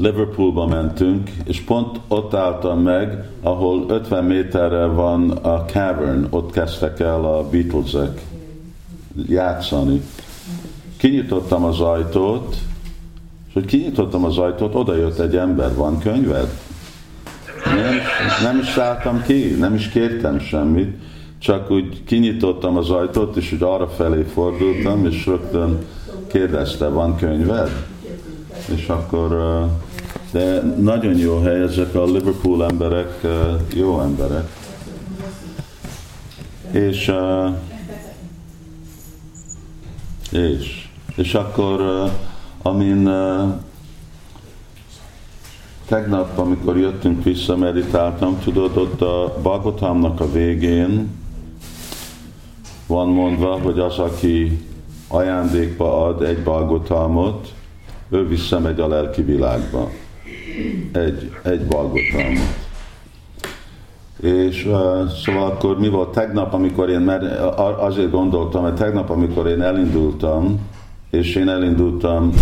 Liverpoolba mentünk, és pont ott álltam meg, ahol 50 méterre van a cavern, ott kezdtek el a Beatlesek játszani. Kinyitottam az ajtót, és hogy kinyitottam az ajtót, oda jött egy ember, van könyved? Nem, nem is szálltam ki, nem is kértem semmit, csak úgy kinyitottam az ajtót, és úgy arra felé fordultam, és rögtön kérdezte, van könyved? És akkor, de nagyon jó hely, ezek a Liverpool emberek, jó emberek. És, és, és akkor, amin tegnap, amikor jöttünk vissza, meditáltam, tudod, ott a Bagotámnak a végén van mondva, hogy az, aki ajándékba ad egy balgotalmot, ő visszamegy a lelki világba. Egy, egy balgotalmot. És uh, szóval akkor mi volt tegnap, amikor én, mert azért gondoltam, hogy tegnap, amikor én elindultam, és én elindultam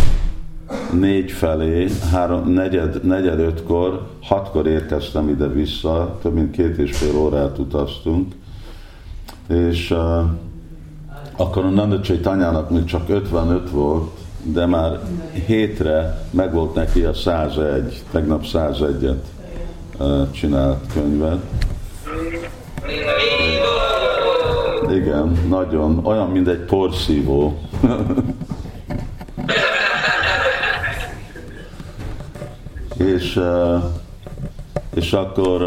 négy felé, három, negyed, negyed ötkor, hatkor érkeztem ide-vissza, több mint két és fél órát utaztunk, és uh, akkor a Nanda tanyának még csak 55 volt, de már hétre meg volt neki a 101, tegnap 101-et uh, csinált könyvet. Igen, nagyon, olyan, mint egy porszívó. és, és akkor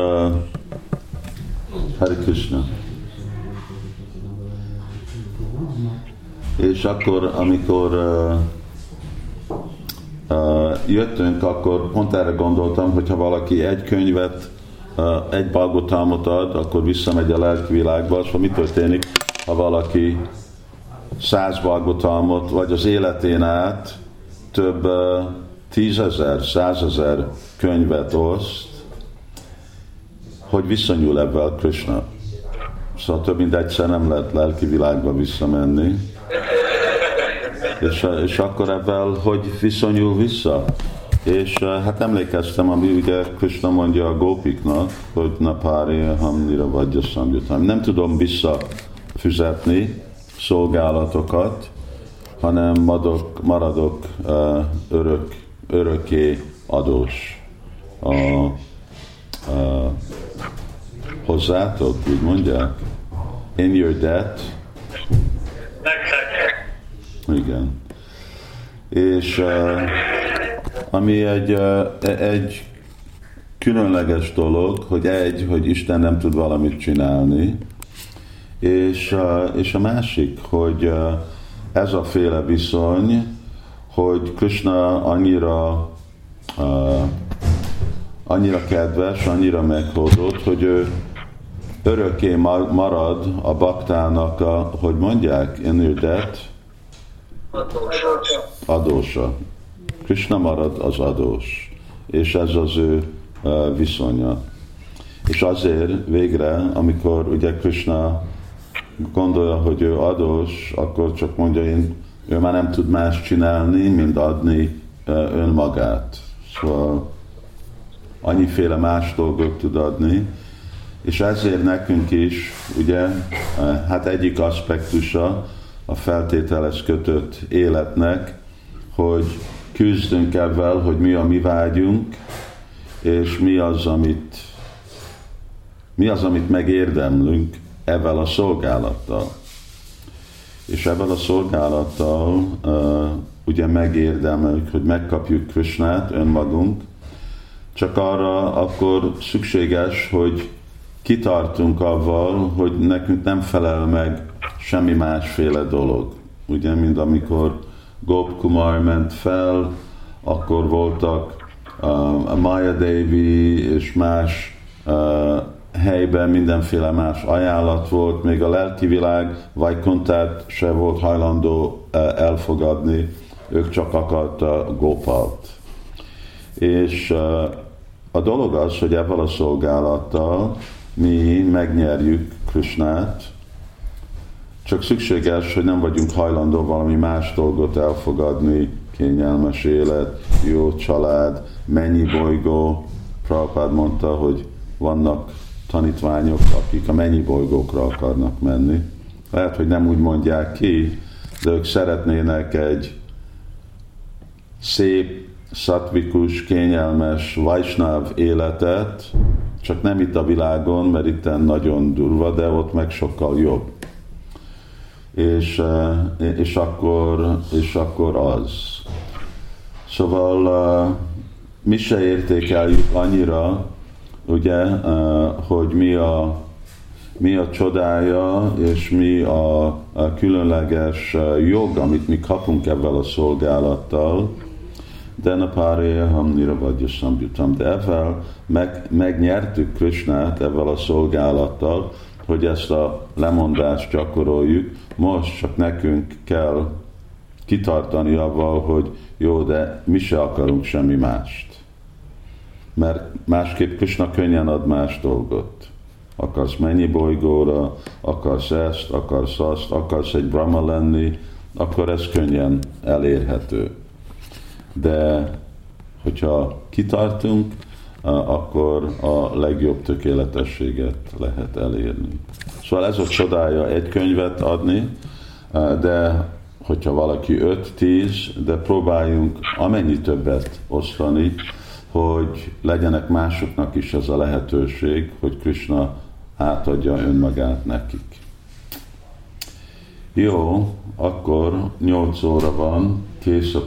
Hare Krishna. És akkor, amikor uh, jöttünk, akkor pont erre gondoltam, hogy ha valaki egy könyvet, egy balgotalmot ad, akkor visszamegy a lelki világba, szóval mi történik, ha valaki száz balgotalmot, vagy az életén át több tízezer, százezer könyvet oszt, hogy viszonyul ebben Krishna. Szóval több mint egyszer nem lehet lelki világba visszamenni. És, és akkor ebben hogy viszonyul vissza? És hát emlékeztem, ami ugye Krishna mondja a gópiknak, hogy na pári hamnira vagy a Nem tudom visszafizetni szolgálatokat, hanem madok, maradok uh, örök, örökké adós a, a, hozzátok, úgy mondják? In your debt. Igen. És ami egy, uh, egy különleges dolog, hogy egy, hogy Isten nem tud valamit csinálni, és, és a másik, hogy ez a féle viszony, hogy Krishna annyira annyira kedves, annyira meghódott, hogy ő örökké marad a baktának a, hogy mondják, in your debt, adósa. Krishna marad az adós, és ez az ő viszonya. És azért végre, amikor ugye Krishna gondolja, hogy ő adós, akkor csak mondja, én, ő már nem tud más csinálni, mint adni önmagát. Szóval annyiféle más dolgot tud adni, és ezért nekünk is, ugye, hát egyik aspektusa, a feltételes kötött életnek, hogy küzdünk ebben, hogy mi a mi vágyunk, és mi az, amit, mi az, amit megérdemlünk ebben a szolgálattal. És ebben a szolgálattal uh, ugye megérdemeljük, hogy megkapjuk Krishnát, önmagunk, csak arra akkor szükséges, hogy kitartunk avval, hogy nekünk nem felel meg semmi másféle dolog. Ugye, mint amikor Gop Kumar ment fel, akkor voltak uh, a Maya Devi és más uh, helyben mindenféle más ajánlat volt, még a lelki világ Vajkontát se volt hajlandó uh, elfogadni, ők csak akarta Gopalt. És uh, a dolog az, hogy ebben a szolgálattal mi megnyerjük Krishnát, csak szükséges, hogy nem vagyunk hajlandó valami más dolgot elfogadni kényelmes élet, jó család, mennyi bolygó. Prabhupád mondta, hogy vannak tanítványok, akik a mennyi bolygókra akarnak menni. Lehet, hogy nem úgy mondják ki, de ők szeretnének egy szép, szatvikus, kényelmes, vajsnáv életet, csak nem itt a világon, mert itt nagyon durva, de ott meg sokkal jobb. És, eh, és, akkor, és akkor az. Szóval eh, mi se értékeljük annyira, ugye, eh, hogy mi a, mi a csodája, és mi a, a különleges jog, amit mi kapunk ebben a szolgálattal, de a párja hamnira vagy szambjutam. De ezzel meg, megnyertük Krishnát ezzel a szolgálattal, hogy ezt a lemondást gyakoroljuk. Most csak nekünk kell kitartani avval, hogy jó, de mi se akarunk semmi mást. Mert másképp Krishna könnyen ad más dolgot. Akarsz mennyi bolygóra, akarsz ezt, akarsz azt, akarsz egy brahma lenni, akkor ez könnyen elérhető de hogyha kitartunk, akkor a legjobb tökéletességet lehet elérni. Szóval ez a csodája egy könyvet adni, de hogyha valaki 5-10, de próbáljunk amennyi többet osztani, hogy legyenek másoknak is ez a lehetőség, hogy Krishna átadja önmagát nekik. Jó, akkor 8 óra van, kész a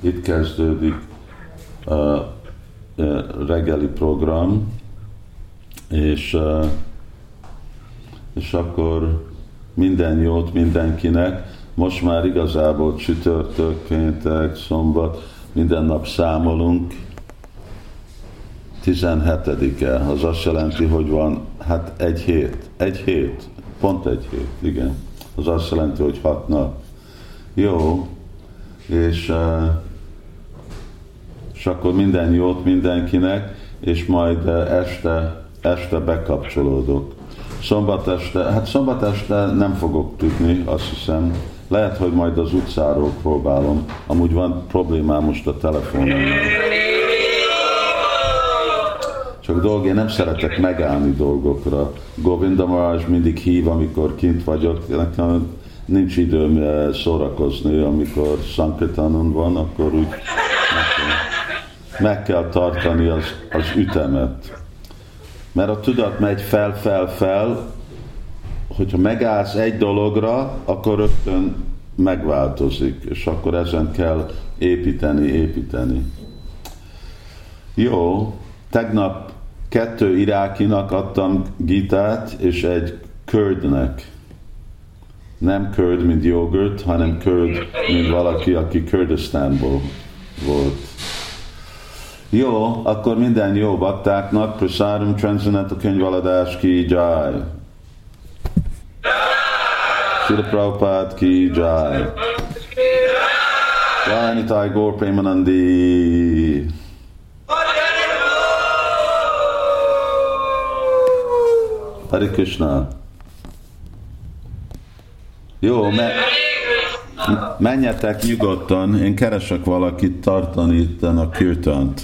itt kezdődik a reggeli program, és, és akkor minden jót mindenkinek. Most már igazából csütörtök, péntek, szombat, minden nap számolunk. 17-e, az azt jelenti, hogy van, hát egy hét, egy hét, pont egy hét, igen. Az azt jelenti, hogy hat nap. Jó, és uh, és akkor minden jót mindenkinek, és majd eh, este, este bekapcsolódok. Szombat este, hát szombat este nem fogok tudni, azt hiszem. Lehet, hogy majd az utcáról próbálom. Amúgy van problémám most a telefonon. Csak dolg, én nem szeretek megállni dolgokra. Govinda Maraj mindig hív, amikor kint vagyok. Nekem nincs időm eh, szórakozni, amikor Sankirtanon van, akkor úgy meg kell tartani az, az ütemet. Mert a tudat megy fel, fel, fel, hogyha megállsz egy dologra, akkor rögtön megváltozik, és akkor ezen kell építeni, építeni. Jó, tegnap kettő irákinak adtam gitát, és egy kördnek. Nem körd, mint jogurt, hanem körd, mint valaki, aki Kurdisztánból volt. Jó, akkor minden jó baktáknak, Prasadam Transcendental könyvaladás ki jai. Srila Prabhupada ki jai. Jai Nitai Gaur Premanandi. Hare Krishna. Jó, me- menjetek nyugodtan, én keresek valakit tartani itt a kirtant.